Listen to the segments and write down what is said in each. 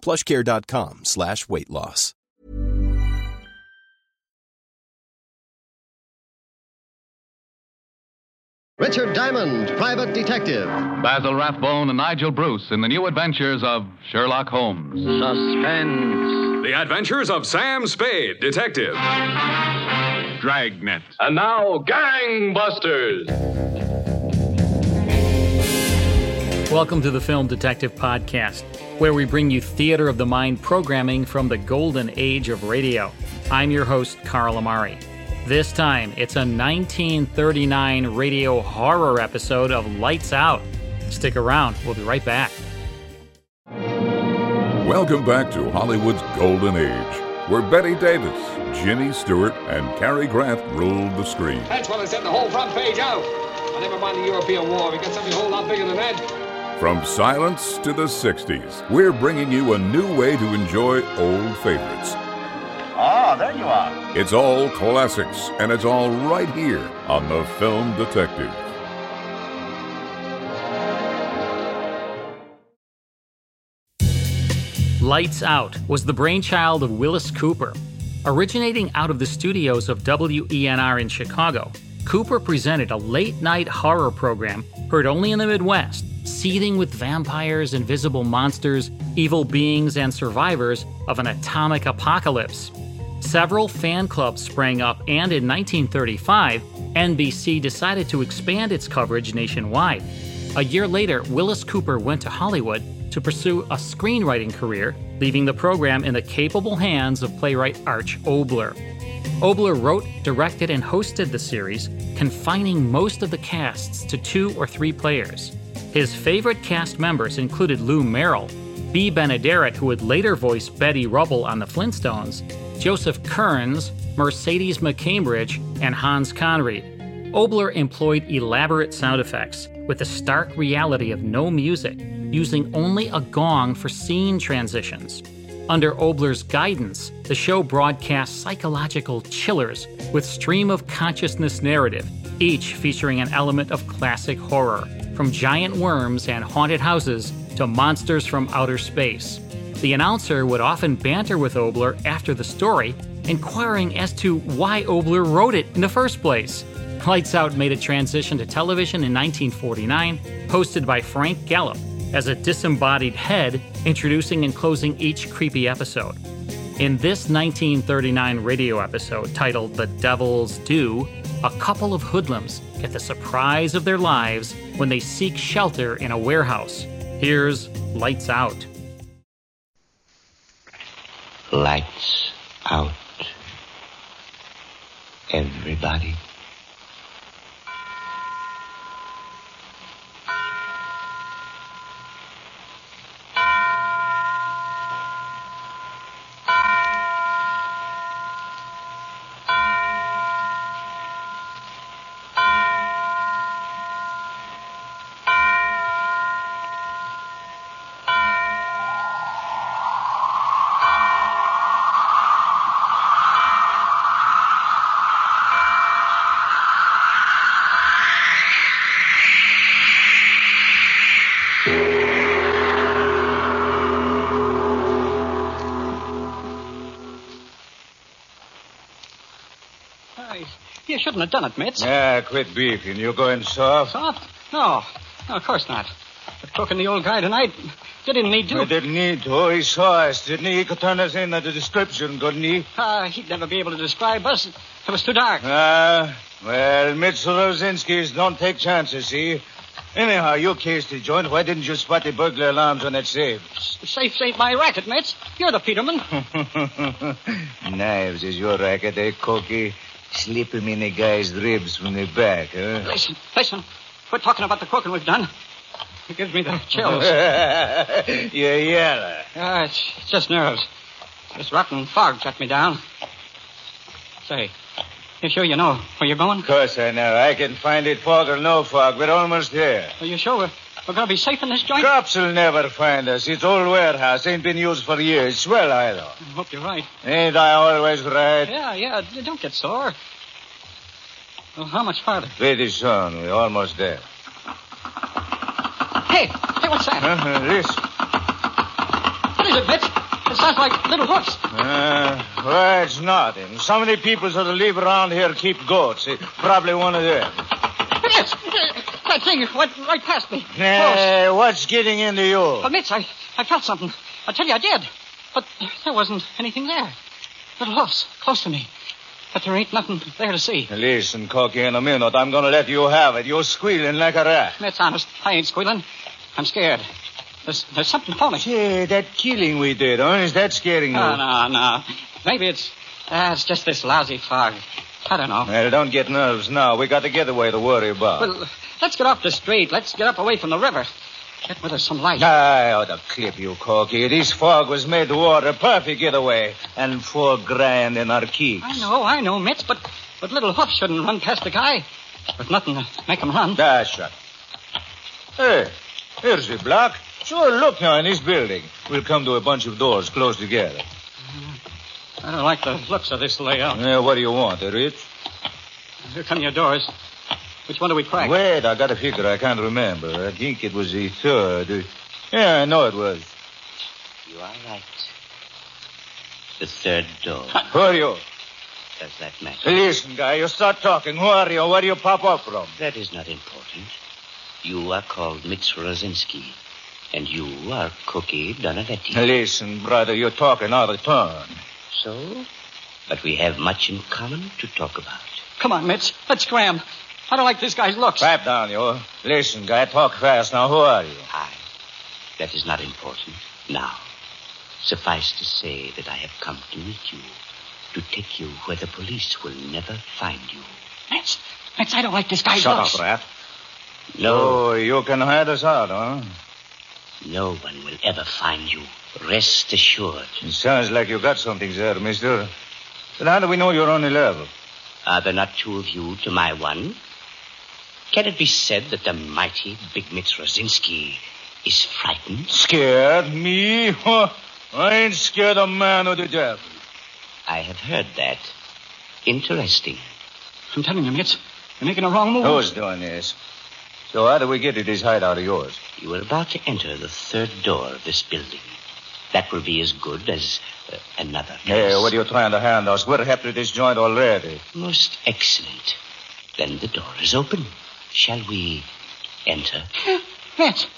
plushcare.com slash weight loss. Richard Diamond, Private Detective. Basil Rathbone and Nigel Bruce in the new adventures of Sherlock Holmes. Suspense. The Adventures of Sam Spade, Detective. Dragnet. And now, Gangbusters. Welcome to the Film Detective Podcast, where we bring you theater of the mind programming from the golden age of radio. I'm your host, Carl Amari. This time, it's a 1939 radio horror episode of Lights Out. Stick around, we'll be right back. Welcome back to Hollywood's Golden Age, where Bette Davis, Jimmy Stewart, and Cary Grant ruled the screen. That's what I said the whole front page out. I never mind the European War. We got something a whole lot bigger than that. From silence to the 60s, we're bringing you a new way to enjoy old favorites. Ah, there you are. It's all classics, and it's all right here on The Film Detective. Lights Out was the brainchild of Wyllis Cooper. Originating out of the studios of WENR in Chicago, Cooper presented a late night horror program heard only in the Midwest, seething with vampires, invisible monsters, evil beings, and survivors of an atomic apocalypse. Several fan clubs sprang up, and in 1935, NBC decided to expand its coverage nationwide. A year later, Wyllis Cooper went to Hollywood to pursue a screenwriting career, leaving the program in the capable hands of playwright Arch Oboler. Oboler wrote, directed, and hosted the series, confining most of the casts to two or three players. His favorite cast members included Lou Merrill, Bea Benaderet, who would later voice Betty Rubble on The Flintstones, Joseph Kearns, Mercedes McCambridge, and Hans Conried. Oboler employed elaborate sound effects with the stark reality of no music, using only a gong for scene transitions. Under Oboler's guidance, the show broadcast psychological chillers with stream of consciousness narrative, each featuring an element of classic horror, from giant worms and haunted houses to monsters from outer space. The announcer would often banter with Oboler after the story, inquiring as to why Oboler wrote it in the first place. Lights Out made a transition to television in 1949, hosted by Frank Gallup as a disembodied head, introducing and closing each creepy episode. In this 1939 radio episode titled The Devil's Due, a couple of hoodlums get the surprise of their lives when they seek shelter in a warehouse. Here's Lights Out. Lights out. Everybody. You shouldn't have done it, Mitz. Yeah, quit beefing. You're going soft? Soft? No. no, of course not. The cook and the old guy tonight, You didn't need to. We didn't need to. He saw us, didn't he? He could turn us in at the description, couldn't he? Ah, uh, he'd never be able to describe us. It was too dark. Ah, uh, well, Mitchell Rosinski's don't take chances, see? Anyhow, you cased the joint. Why didn't you spot the burglar alarms on that safe? The safe ain't my racket, Mitch. You're the Peterman. Knives is your racket, eh, Corky? Slip him in a guy's ribs from the back, huh? Listen, listen. We're talking about the cooking we've done. It gives me the chills. You're yellow. Uh, it's just nerves. This rotten fog shut me down. Say, you sure you know where you're going? Of course I know. I can find it, fog or no fog. We're almost there. Are you sure we're, we're going to be safe in this joint? Cops will never find us. It's old warehouse. Ain't been used for years. Swell either. I hope you're right. Ain't I always right? Yeah, yeah. Don't get sore. Well, how much farther? Pretty soon. We're almost there. Hey, hey, what's that? Uh, listen. What is it, Mitch? It sounds like little hoofs. Uh, well, it's nothing. So many people that live around here keep goats. Probably one of them. That thing went right past me. Hey, what's getting into you? Well, Mitch, I, I felt something. I tell you, I did. But there wasn't anything there. Little hoofs, close to me. But there ain't nothing there to see. Listen, Corky, in a minute, I'm going to let you have it. You're squealing like a rat. That's honest. I ain't squealing. I'm scared. There's, there's something phony. Yeah, that killing we did, huh? Is that scaring you? No, no, no. Maybe it's, uh, it's just this lousy fog. I don't know. Well, don't get nerves now. We got the getaway to worry about. Well, let's get off the street. Let's get up away from the river. Get with us some light. I ought to clip you, Corky. This fog was made to water. Perfect getaway. And four grand in our keys. I know, I know, Mitch, but, but little hoof shouldn't run past the guy. With nothing to make him run. Ah, shut. Hey, here's the block. Sure, look now in this building. We'll come to a bunch of doors close together. I don't like the looks of this layout. Yeah, what do you want, a Rich? Here come your doors. Which one do we crack? Wait, I got a figure. I can't remember. I think it was the third. Yeah, I know it was. You are right. The third door. Who are you? Does that matter? Listen, guy, you start talking. Who are you? Where do you pop up from? That is not important. You are called Mitz Rosinski, and you are Cookie Donavetti. Listen, brother, you're talking out of turn. So? But we have much in common to talk about. Come on, Mitch. Let's scram. I don't like this guy's looks. Pipe down, you. Listen, guy, talk fast. Now, who are you? I. That is not important. Now, suffice to say that I have come to meet you, to take you where the police will never find you. Mitch, Mitch, I don't like this guy's Shut looks. up, rat. No. Oh, you can hide us out, huh? No one will ever find you. Rest assured. It sounds like you got something there, mister. But how do we know you're on the level? Are there not two of you to my one? Can it be said that the mighty Big Mitz Rosinski is frightened? Scared? Me? I ain't scared of man or the devil. I have heard that. Interesting. I'm telling you, Mitch, you're making a wrong move. Who's doing this? So how do we get to this hideout of yours? You are about to enter the third door of this building. That will be as good as uh, another. Hey, what are you trying to hand us? We're half to this joint already. Most excellent. Then the door is open. Shall we enter? Mitch,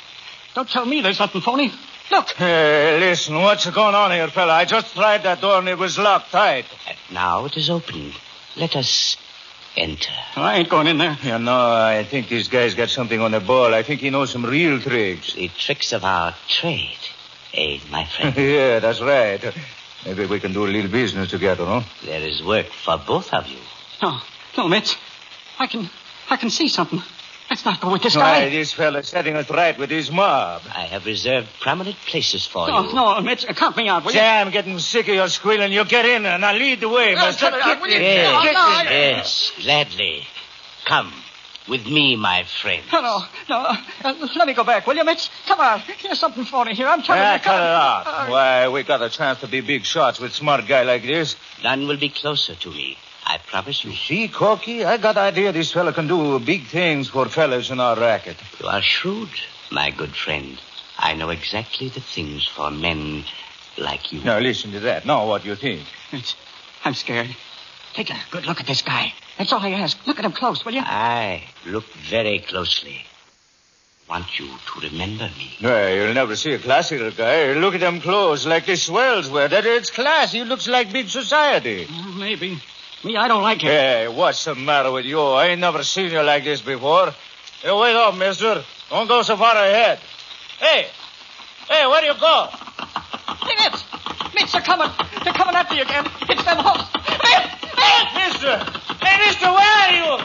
don't tell me there's nothing phony. Look. Hey, listen, what's going on here, fella? I just tried that door and it was locked tight. And now it is open. Let us enter. I ain't going in there. You know, I think this guy's got something on the ball. I think he knows some real tricks. The tricks of our trade. Eh, my friend? yeah, that's right. Maybe we can do a little business together, huh? There is work for both of you. No, no, Mitch. I can, I can see something. Let's not go with this Why, guy. this fella's setting us right with his mob. I have reserved prominent places for No, you. no, no, Mitch, count me out, will you? Say, I'm getting sick of your squealing. You get in there. Now lead the way, Uh, mister. cut it out, will you? Yes, No, no, yes, gladly. Come with me, my friend. No, no, no. Uh, let me go back, will you, Mitch? Come on. Here's something phony here. I'm telling Ah, you. cut it out. Uh, Why, we got a chance to be big shots with smart guy like this. None will be closer to me. I promise you. See, Corky, I got idea this fella can do big things for fellas in our racket. You are shrewd, my good friend. I know exactly the things for men like you. Now listen to that. Now what do you think? Mitch, I'm scared. Take a good look at this guy. That's all I ask. Look at him close, will you? Aye, look very closely. want you to remember me. No, you'll never see a classical guy. Look at them clothes, like the swells wear. That it's class. He looks like big society. Uh, maybe. Me, I don't like it. Hey, what's the matter with you? I ain't never seen you like this before. Hey, wait up, mister. Don't go so far ahead. Hey! Hey, where do you go? Hey, Mitch! Mitch, they're coming. They're coming after you again. It's them hooks. Mitch! Mitch! Mister! Hey, mister, where are you?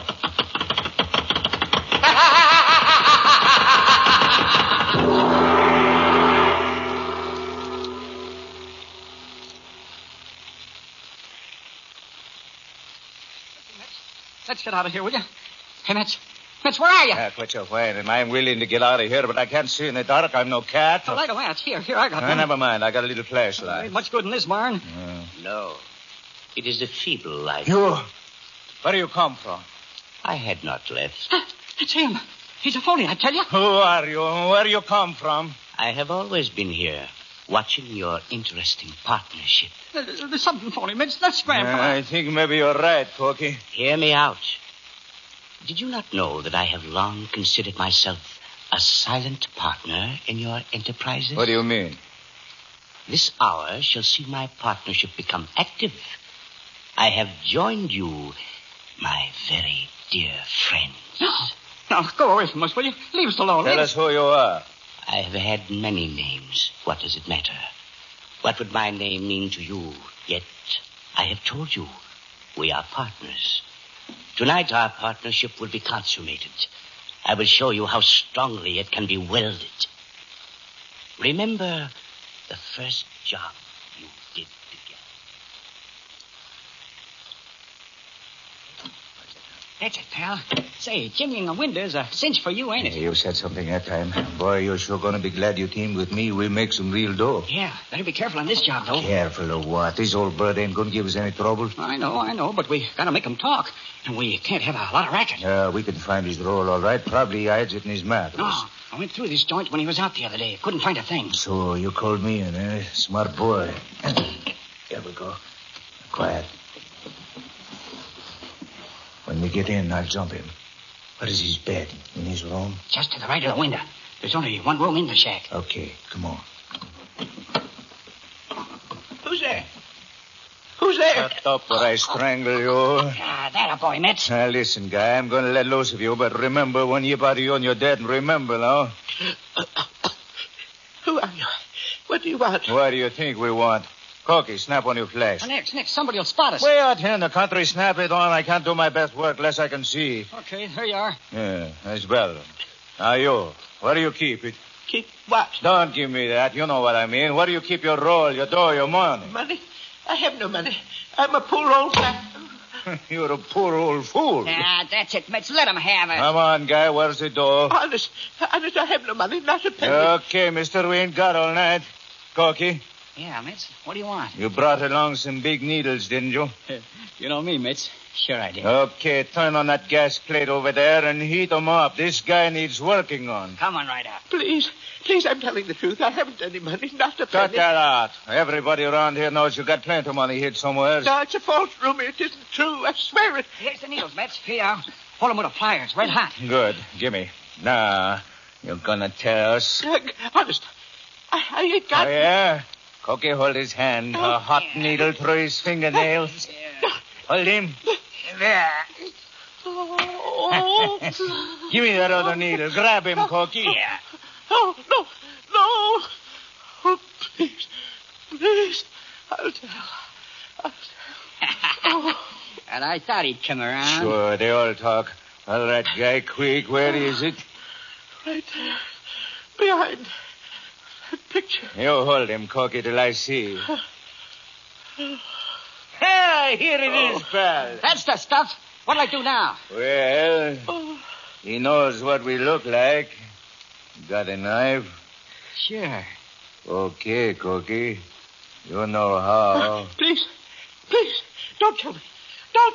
Let's get out of here, will you? Hey, Mitch. Mitch, where are you? Yeah, quit your whining. I'm willing to get out of here, but I can't see in the dark. I'm no cat. Oh, light a match. Here, here, I got Uh, one. never mind. I got a little flashlight. Ain't much good in this barn. No. It is a feeble light. You? Where do you come from? I had not left. It's him. He's a phony, I tell you. Who are you? Where do you come from? I have always been here, watching your interesting partnership. Uh, There's something phony, Mitch. Let's scram for I think maybe you're right, Corky. Hear me out. Did you not know that I have long considered myself a silent partner in your enterprises? What do you mean? This hour shall see my partnership become active. I have joined you, my very dear friends. No. Now, go away from us, will you? Leave us alone. Tell Leave us who you are. I have had many names. What does it matter? What would my name mean to you? Yet, I have told you, we are partners. Tonight, our partnership will be consummated. I will show you how strongly it can be welded. Remember the first job you did together. That's it, pal. Say, chimneying a window's a cinch for you, ain't it? You said something that time. Boy, you're sure gonna be glad you teamed with me. We'll make some real dough. Yeah, better be careful on this job, though. Careful of what? This old bird ain't gonna give us any trouble. I know, I know, but we gotta make him talk. And we can't have a lot of racket. Yeah, we can find his roll all right. Probably he hides it in his mattress. No, I went through this joint when he was out the other day. Couldn't find a thing. So you called me in, eh? Smart boy. Here we go. Quiet. When we get in, I'll jump him. Where is his bed? In his room? Just to the right of the window. There's only one room in the shack. Okay, come on. Who's there? Who's there? Shut up or I strangle you. Ah, that a boy, Mitch. Now, listen, guy, I'm going to let loose of you, but remember, when you body you and you're dead, and remember now. Who are you? What do you want? What do you think we want? Corky, snap on your flash. Next, next, somebody will spot us. Way out here in the country, snap it on. I can't do my best work unless I can see. Okay, there you are. Yeah, that's well. Now, you, where do you keep it? Keep what? Don't give me that. You know what I mean. Where do you keep your roll, your dough, your money? Money? I have no money. I'm a poor old fat. You're a poor old fool. Ah, that's it, Mitch. Let him have it. Come on, guy. Where's the dough? Honest, honest, I have no money, not a penny. Okay, mister, we ain't got all night. Corky, Yeah, Mitch. What do you want? you brought along some big needles, didn't you? You know me, Mitch. Sure I did. Okay, turn on that gas plate over there and heat 'em up. This guy needs working on. Come on right up. Please, please, I'm telling the truth. I haven't any money, not a penny. Cut penny. that out. Everybody around here knows you got plenty of money hid somewhere. No, it's a false rumor. It isn't true. I swear it. Here's the needles, Mitch. Here you are. Hold 'em with the pliers, red hot. Good. Gimme. Now, you're gonna tell us. Uh, Honest, I, I ain't got. Oh, yeah? Cookie, hold his hand. A hot needle through his fingernails. Hold him. There. Oh, Give me that other needle. Grab him, Cookie. Yeah. oh, no, no. Oh, please, please. I'll tell. I'll tell. and I thought he'd come around. Sure, they all talk. All right, guy, quick. Where is it? Right there. Behind that picture. You hold him, Cookie, till I see. Ah, here it is, pal. That's the stuff. What'll I do now? Well, Oh, he knows what we look like. Got a knife? Sure. Okay, Cookie. You know how. please, please, don't kill me. Don't.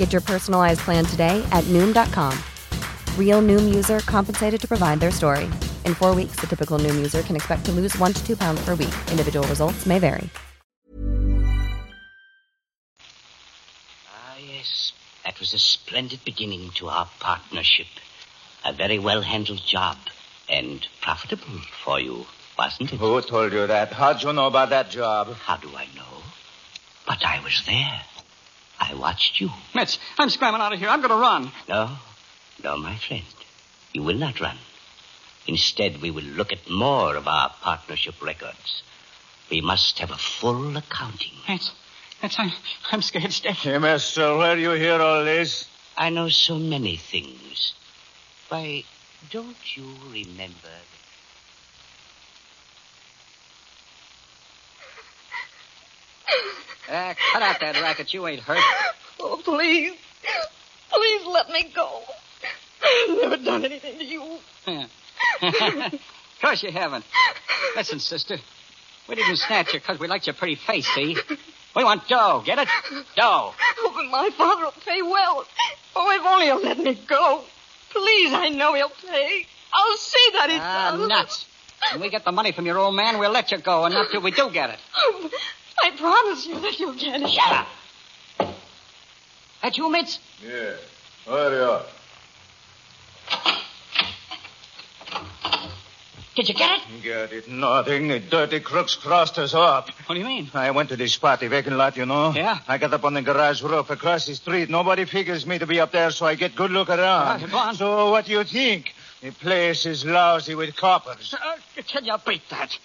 Get your personalized plan today at noom.com. Real noom user compensated to provide their story. In four weeks, the typical noom user can expect to lose one to two pounds per week. Individual results may vary. Ah, yes. That was a splendid beginning to our partnership. A very well handled job. And profitable for you, wasn't it? Who told you that? How'd you know about that job? How do I know? But I was there. I watched you. Mitch, I'm scrambling out of here. I'm going to run. No, no, my friend. You will not run. Instead, we will look at more of our partnership records. We must have a full accounting. Mitch, Mitch, I'm, I'm scared stiff. Hey, mister, where do you hear all this? I know so many things. Why, don't you remember Uh, cut out that racket. You ain't hurt. Oh, please. Please let me go. I've never done anything to you. of course you haven't. Listen, sister. We didn't snatch you because we liked your pretty face, see? We want dough. Get it? Dough. Oh, but my father will pay well. Oh, if only he'll let me go. Please, I know he'll pay. I'll see that he ah, does. nuts. When we get the money from your old man, we'll let you go, and not till we do get it. I promise you that you'll get it. Shut up. That you, Mitz? Yeah. Hurry up. Did you get it? Got it? Nothing. The dirty crooks crossed us up. What do you mean? I went to this spot, the vacant lot, you know? Yeah. I got up on the garage roof across the street. Nobody figures me to be up there, so I get good look around. Right, go on. So what do you think? The place is lousy with coppers. Uh, can you beat that?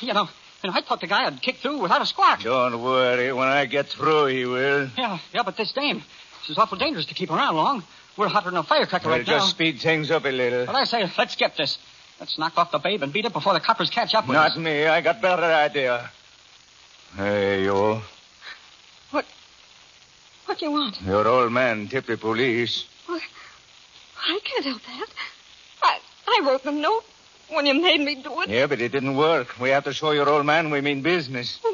You know, and I thought the guy would kick through without a squawk. Don't worry. When I get through, he will. Yeah, yeah, but this dame, this is awful dangerous to keep around long. We're hotter than a firecracker We'll right just now. speed things up a little. But I say, let's get this. Let's knock off the babe and beat it before the coppers catch up with Not us. Not me. I got better idea. Hey, you. What? What do you want? Your old man tipped the police. What? I can't help that. I, I wrote the note when you made me do it. Yeah, but it didn't work. We have to show your old man we mean business. Well,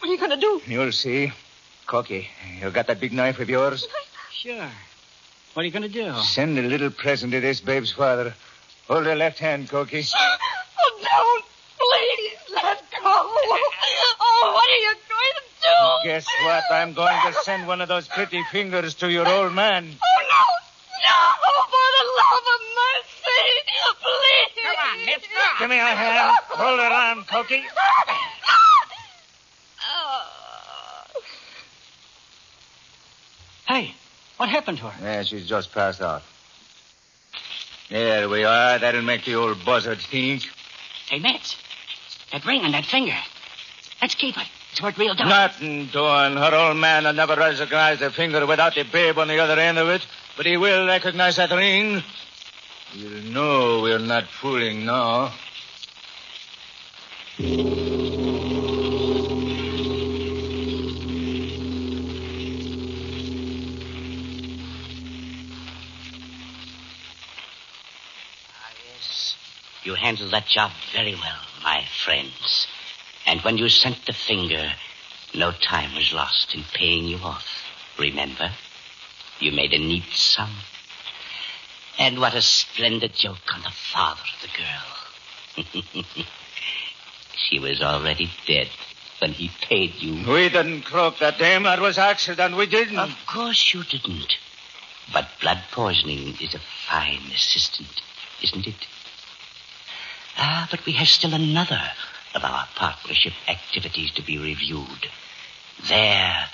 what are you going to do? You'll see. Cocky, you got that big knife of yours? Sure. What are you going to do? Send a little present to this babe's father. Hold her left hand, Cokie. Oh, don't. Please, let go. Oh, what are you going to do? Guess what? I'm going to send one of those pretty fingers to your old man. Oh, no. No, for the love of mercy. Please. Come. Give me a hand. Hold her on, Cokie. Hey, what happened to her? Yeah, she's just passed out. There we are. That'll make the old buzzard think. Hey, Mitch. That ring on that finger. Let's keep it. It's what we'll do. Nothing doing. Her old man will never recognize the finger without the babe on the other end of it. But he will recognize that ring. You'll know we're not fooling now. Ah yes. You handled that job very well, my friends. And when you sent the finger, no time was lost in paying you off. Remember? You made a neat sum. And what a splendid joke on the father of the girl. she was already dead when he paid you. We didn't croak that dame. That was accident. We didn't. Of course you didn't. But blood poisoning is a fine assistant, isn't it? Ah, but we have still another of our partnership activities to be reviewed. There,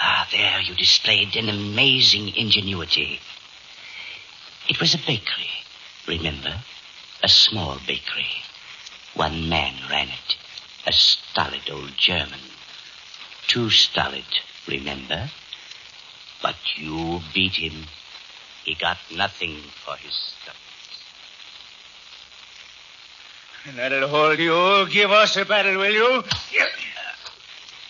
ah, there you displayed an amazing ingenuity. It was a bakery, remember? A small bakery. One man ran it. A stolid old German. Too stolid, remember? But you beat him. He got nothing for his stuff. That'll hold you. Give us a battle, will you?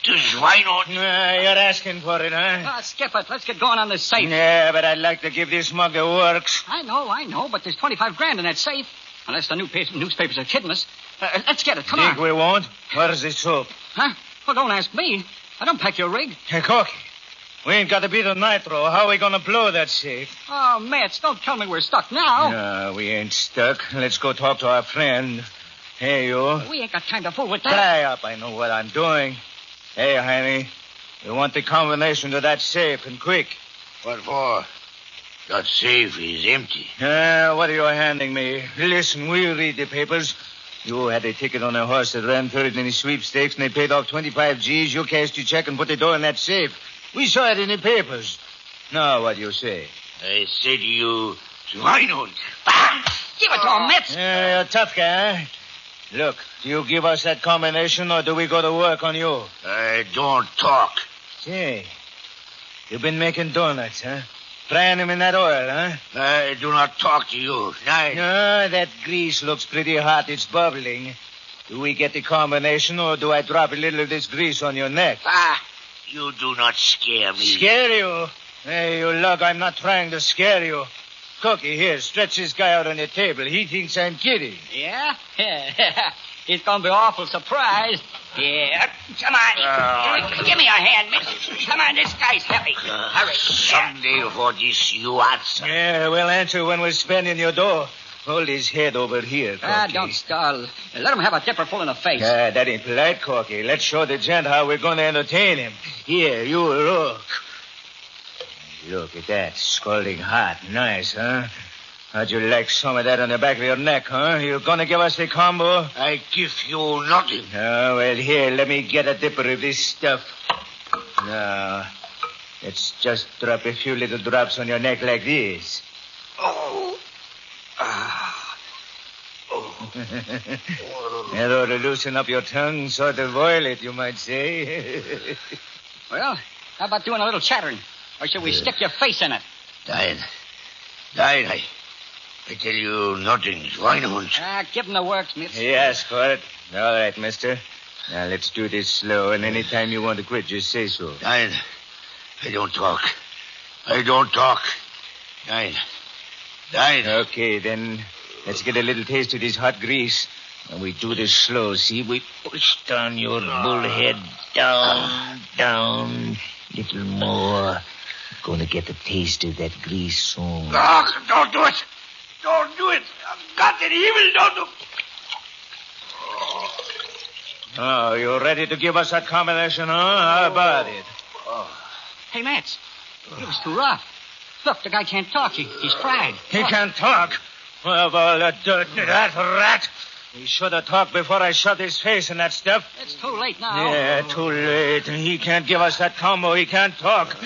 To Schweinhund. Uh, you're asking for it, huh? Ah, skip it. Let's get going on this safe. Yeah, but I'd like to give this mug the works. I know, I know, but there's 25 grand in that safe. Unless the new pa- newspapers are kidding us. Uh, let's get it. Come Think on. Think we won't? Where's the soap? Huh? Well, don't ask me. I don't pack your rig. Hey, Corky. We ain't got a bit of nitro. How are we gonna blow that safe? Oh, Mats, don't tell me we're stuck now. No, we ain't stuck. Let's go talk to our friend. Hey, you. We ain't got time to fool with that. Dry up. I know what I'm doing. Hey, honey. You want the combination to that safe, and quick. What for? That safe is empty. Uh, what are you handing me? Listen, we read the papers. You had a ticket on a horse that ran third in the sweepstakes, and they paid off 25 G's. You cashed your check and put the door in that safe. We saw it in the papers. Now, what do you say? I say to you, Schweinhund. Give it to him, Mats. Yeah, you're a tough guy. huh? Look, do you give us that combination, or do we go to work on you? I don't talk. Say, you've been making donuts, huh? Frying them in that oil, huh? I do not talk to you. I... No, that grease looks pretty hot. It's bubbling. Do we get the combination, or do I drop a little of this grease on your neck? Ah, you do not scare me. Scare you? Hey, you lug, I'm not trying to scare you. Cookie, here, stretch this guy out on the table. He thinks I'm kidding. Yeah? He's gonna be awful surprised. Yeah. Come on. Give me a hand, Mitch. Come on, this guy's heavy. Hurry. Someday for this you answer. Yeah, we'll answer when we're spending your dough. Hold his head over here, Corky. Ah, don't stall. Let him have a dipper full in the face. Ah, that ain't polite, Corky. Let's show the gent how we're going to entertain him. Here, you look. Look at that. Scalding hot. Nice, huh? How'd you like some of that on the back of your neck, huh? You gonna give us the combo? I give you nothing. Oh, well, here, let me get a dipper of this stuff. Now, let's just drop a few little drops on your neck like this. Oh. Ah. Oh. that ought to loosen up your tongue, sort of oil it, you might say. Well, how about doing a little chattering? Or shall we stick your face in it? Died. Died. I, I tell you nothing, Schweinhund. Ah, give him the works, mister. he asked for it. All right, mister. Now, let's do this slow, and any time you want to quit, just say so. Died. I don't talk. I don't talk. Died. Died. Okay, then let's get a little taste of this hot grease. And we do this slow, see? We push down your bullhead. Down, down. Little more. Gonna get a taste of that grease soon. Oh, don't do it. Don't do it. God in evil, don't do Oh, you ready to give us that combination, huh? How about it? Hey, Mats. it was too rough. Look, the guy can't talk. He, he's fried. He can't talk. Well, of all the uh, dirt, that rat. He should have talked before I shoved his face in that stuff. It's too late now. Yeah, too late. He can't give us that combo. He can't talk.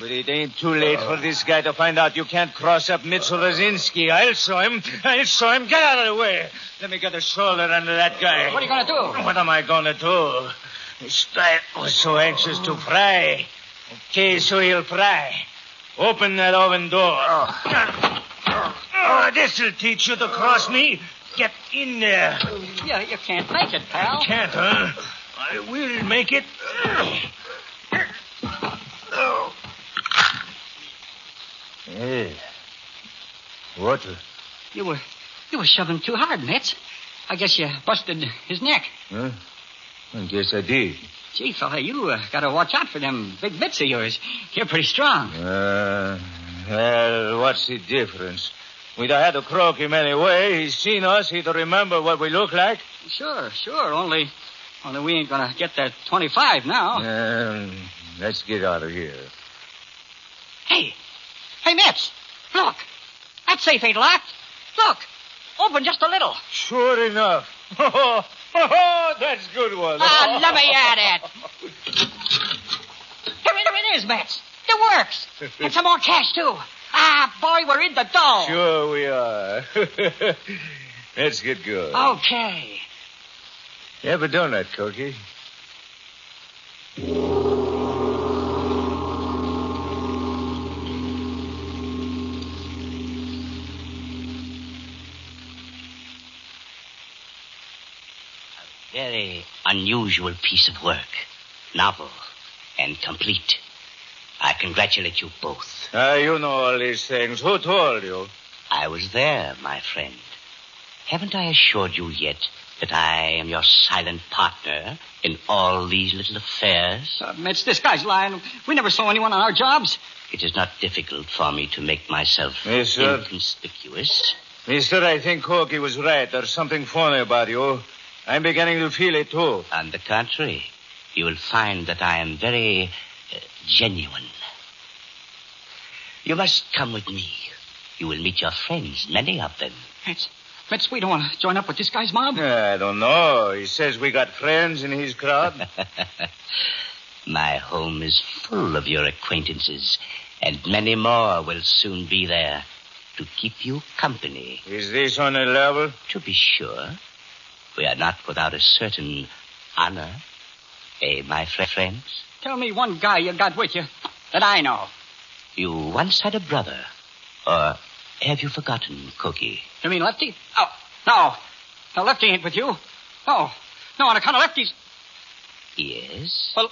But it ain't too late for this guy to find out you can't cross up Mitchell Rosinski. I'll show him. I'll show him. Get out of the way. Let me get a shoulder under that guy. What are you gonna do? What am I gonna do? Sprat was so anxious to fry. Okay, so he'll fry. Open that oven door. Oh. oh, this'll teach you to cross me. Get in there. Yeah, you can't make it, pal. Can't, huh? I will make it. Hey. What? You were you were shoving too hard, Mitz. I guess you busted his neck. Huh? I guess I did. Gee, fella, you uh, gotta watch out for them big bits of yours. You're pretty strong. Uh, well, what's the difference? We'd have had to croak him anyway. He's seen us. He'd remember what we look like. Sure, sure. Only, only we ain't gonna get that twenty-five now. Um, let's get out of here. Hey, hey, Mitz, look. That safe ain't locked. Look, open just a little. Sure enough. Oh, that's a good one. Ah, let me at it. Here, here it is, Mitz. It works. And some more cash, too. Ah, boy, we're in the dough. Sure we are. Let's get going. Okay. Have a donut, Cookie. Unusual piece of work. Novel and complete. I congratulate you both. Ah, you know all these things. Who told you? I was there, my friend. Haven't I assured you yet that I am your silent partner in all these little affairs? Uh, Mitch, this guy's lying. We never saw anyone on our jobs. It is not difficult for me to make myself Yes, sir. inconspicuous. Mister, I think Corky was right. There's something funny about you. I'm beginning to feel it, too. On the contrary, you will find that I am very uh, genuine. You must come with me. You will meet your friends, many of them. Mitch, Mitch, we don't want to join up with this guy's mob. I don't know. He says we got friends in his crowd. My home is full of your acquaintances, and many more will soon be there to keep you company. Is this on a level? To be sure. We are not without a certain honor. Eh, my fr- friends? Tell me one guy you got with you that I know. You once had a brother. Or have you forgotten, Cookie? You mean Lefty? Oh, no. No, Lefty ain't with you. No. No, on account of Lefty's. Yes? Well,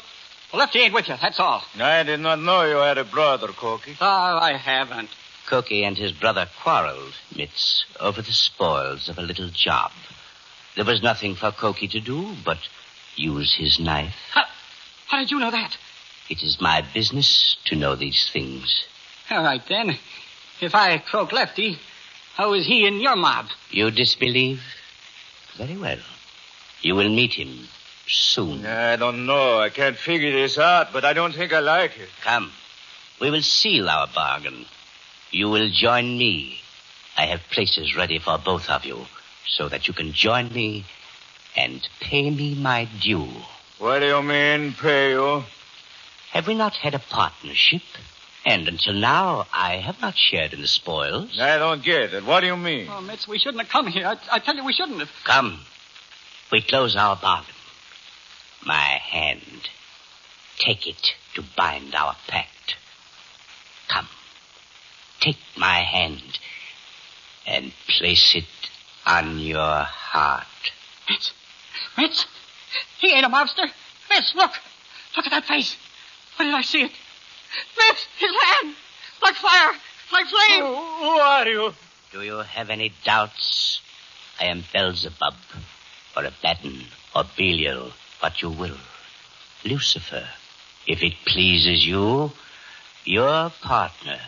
well, Lefty ain't with you, that's all. I did not know you had a brother, Corky. Oh, I haven't. Cookie and his brother quarreled, Mitz, over the spoils of a little job. There was nothing for Cookie to do but use his knife. How, how did you know that? It is my business to know these things. All right, then. If I croak Lefty, how is he in your mob? You disbelieve? Very well. You will meet him soon. I don't know. I can't figure this out, but I don't think I like it. Come. We will seal our bargain. You will join me. I have places ready for both of you so that you can join me and pay me my due. What do you mean, pay you? Have we not had a partnership? And until now, I have not shared in the spoils. I don't get it. What do you mean? Oh, Mitz, we shouldn't have come here. I, I tell you, we shouldn't have. Come. We close our bargain. My hand. Take it to bind our pact. Come. Take my hand and place it on your heart. Mitz, Mitz, he ain't a mobster. Mitz, look. Look at that face. When did I see it? Mitz, his hand. Like fire. Like flame. Who, who are you? Do you have any doubts? I am Beelzebub, or a Abaddon, or Belial, what you will. Lucifer, if it pleases you, your partner,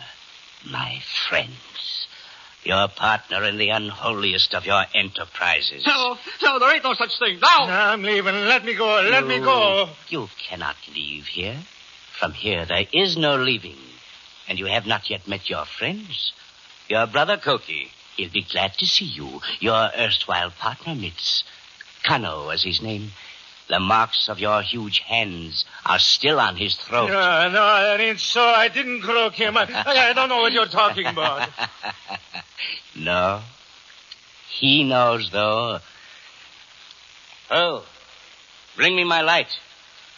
my friends. Your partner in the unholiest of your enterprises. No, no, there ain't no such thing. No. I'm leaving. Let me go. Let you, me go. You cannot leave here. From here, there is no leaving. And you have not yet met your friends. Your brother Koki. He'll be glad to see you. Your erstwhile partner, Mitz. Kano, as his name. The marks of your huge hands are still on his throat. No, no, that ain't so. I didn't croak him. I, I don't know what you're talking about. no. He knows, though. Oh, bring me my light.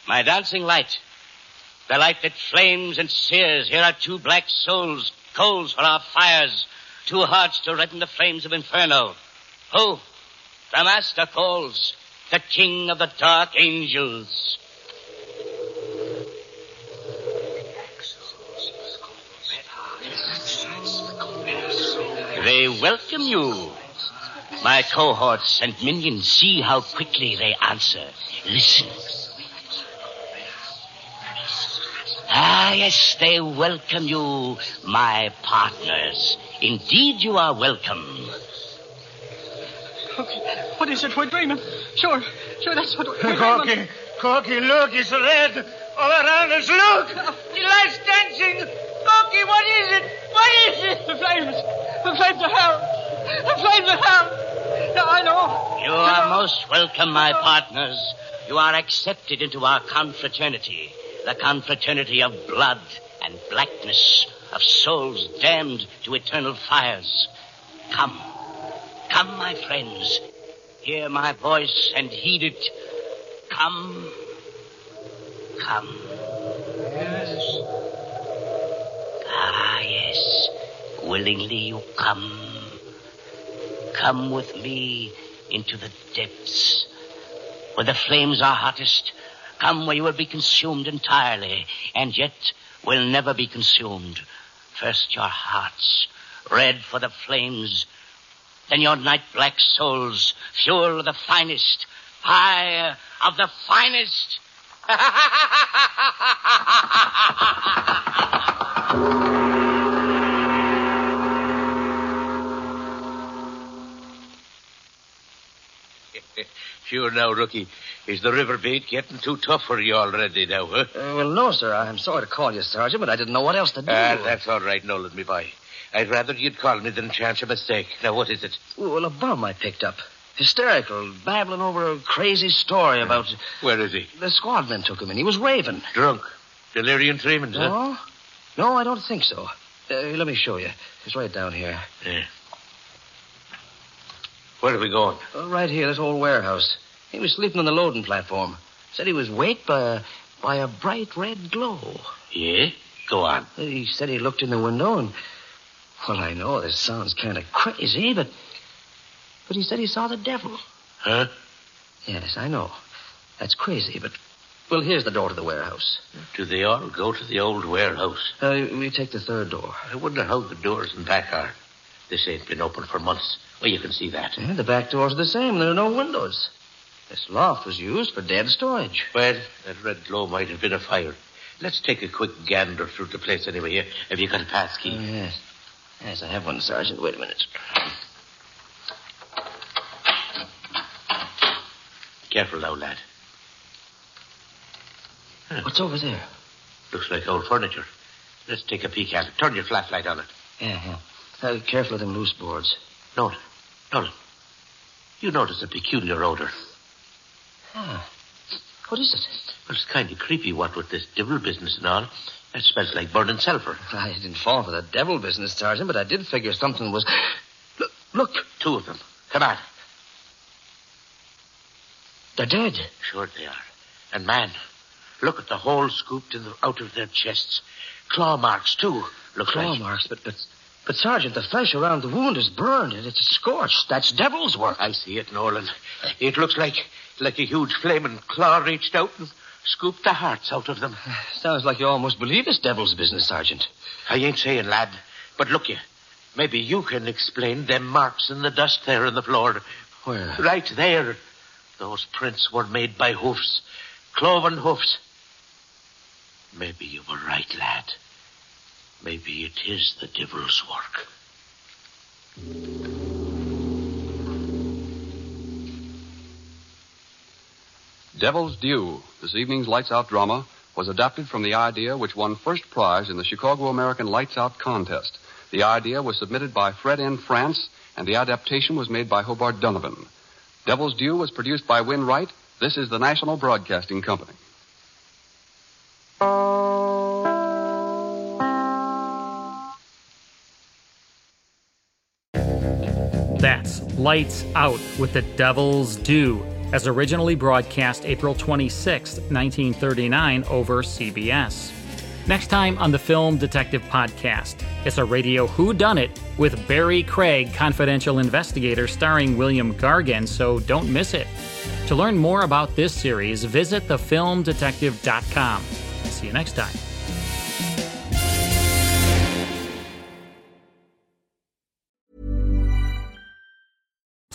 My dancing light. The light that flames and sears. Here are two black souls, coals for our fires. Two hearts to redden the flames of inferno. Who? The master calls. The king of the dark angels. They welcome you. My cohorts and minions, see how quickly they answer. Listen. Ah, yes, they welcome you, my partners. Indeed, you are welcome. Okay. What is it? We're dreaming. Sure, sure, that's what we're dreaming. Corky, Corky, look, it's red. All around us, look. The light's dancing. Corky, what is it? What is it? The flames. The flames of hell. The flames of hell. Yeah, I know. You are most welcome, my partners. You are accepted into our confraternity. The confraternity of blood and blackness, of souls damned to eternal fires. Come. Come, my friends. Hear my voice and heed it. Come. Come. Willingly you come. Come with me into the depths where the flames are hottest. Come where you will be consumed entirely, and yet will never be consumed. First your hearts, red for the flames, then your night black souls, fuel of the finest, fire of the finest. Sure now, rookie. Is the river bait getting too tough for you already now, huh? Uh, well, no, sir. I'm sorry to call you, Sergeant, but I didn't know what else to do. Ah, that's all right, Nolan, me boy. I'd rather you'd call me than chance a mistake. Now, what is it? Well, a bum I picked up. Hysterical, babbling over a crazy story about. Where is he? The squadman took him in. He was raving. Drunk. Delirium tremens, huh? No? No, I don't think so. Uh, let me show you. It's right down here. Yeah. Where are we going? Uh, right here, this old warehouse. He was sleeping on the loading platform. Said he was waked by a, by a bright red glow. Yeah? Go on. He said he looked in the window and. Well, I know this sounds kind of crazy, but. But he said he saw the devil. Huh? Yes, I know. That's crazy, but. Well, here's the door to the warehouse. Do they all go to the old warehouse? Uh, we take the third door. I wonder how the doors and back are. This ain't been open for months. Well, you can see that. Yeah, the back doors are the same. There are no windows. This loft was used for dead storage. Well, that red glow might have been a fire. Let's take a quick gander through the place anyway. Here, have you got a pass key? Oh, yes. Yes, I have one, Sergeant. Wait a minute. Careful now, lad. What's over there? Looks like old furniture. Let's take a peek at it. Turn your flashlight on it. Yeah, yeah. Uh, careful of them loose boards. Nolan. Nolan. You notice a peculiar odor. Ah. What is it? Well, it's kind of creepy, what with this devil business and all. That smells like burning sulfur. I didn't fall for the devil business, Sergeant, but I did figure something was. Look, look. Two of them. Come on. They're dead. Sure they are. And man, look at the hole scooped in the, out of their chests. Claw marks, too. Look Claw like. marks, but, but but Sergeant, the flesh around the wound is burned and it's scorched. That's devil's work. I see it, Nolan. It looks like like a huge flaming claw reached out and scooped the hearts out of them. Sounds like you almost believe it's devil's business, Sergeant. I ain't saying, lad, but look you. Maybe you can explain them marks in the dust there on the floor. Where? Right there. Those prints were made by hoofs. Cloven hoofs. Maybe you were right, lad. Maybe it is the devil's work. Devil's Due, this evening's Lights Out drama, was adapted from the idea which won first prize in the Chicago American Lights Out contest. The idea was submitted by Fred N. France, and the adaptation was made by Hobart Donovan. Devil's Due was produced by Wynn Wright. This is the National Broadcasting Company. That's Lights Out with the Devil's Due. as originally broadcast April 26, 1939, over CBS. Next time on the Film Detective Podcast, it's a radio Who Done It with Barry Craig, confidential investigator, starring William Gargan, so don't miss it. To learn more about this series, visit thefilmdetective.com. See you next time.